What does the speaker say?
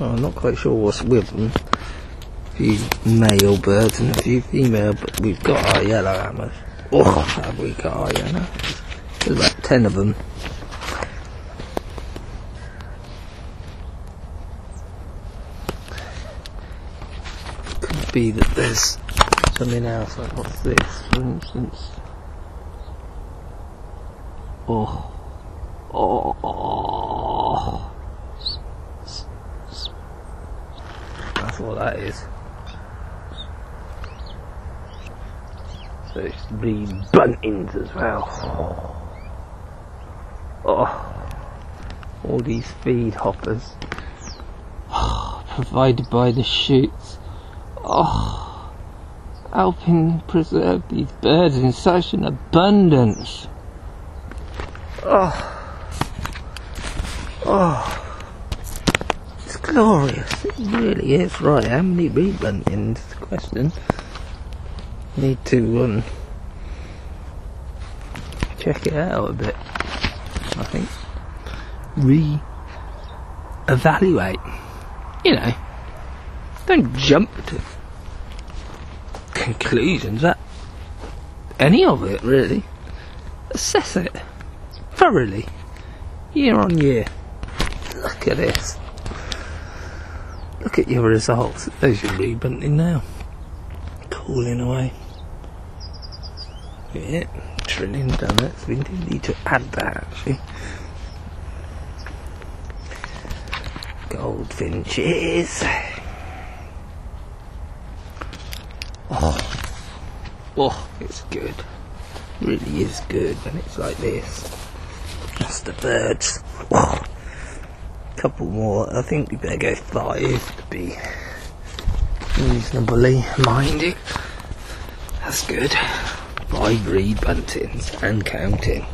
well, I'm not quite sure what's with them. A few male birds and a few female, but we've got our yellow hammers. Oh, have we got our yellow? There's about ten of them. Could be that there's something else. Like what's this, for instance? Oh, oh, oh. That's what that is. So it's the buntings as well. Oh, all these feed hoppers provided by the shoots. Oh, helping preserve these birds in such an abundance. Oh, oh, it's glorious. Really is. Right, how many reed buntings? is the question. Need to um, check it out a bit. I think re-evaluate. You know, don't jump to conclusions. That any of it really. Assess it thoroughly, year on year. Look at this. At your results. There's your reed bunting now. Cooling away. Yeah, trillion done it. So we do need to add that actually. Goldfinches. Oh, oh, it's good. Really is good when it's like this. Just the birds. Oh, couple more. I think we better go five to be reasonably minded. That's good. Five reed buntings and counting.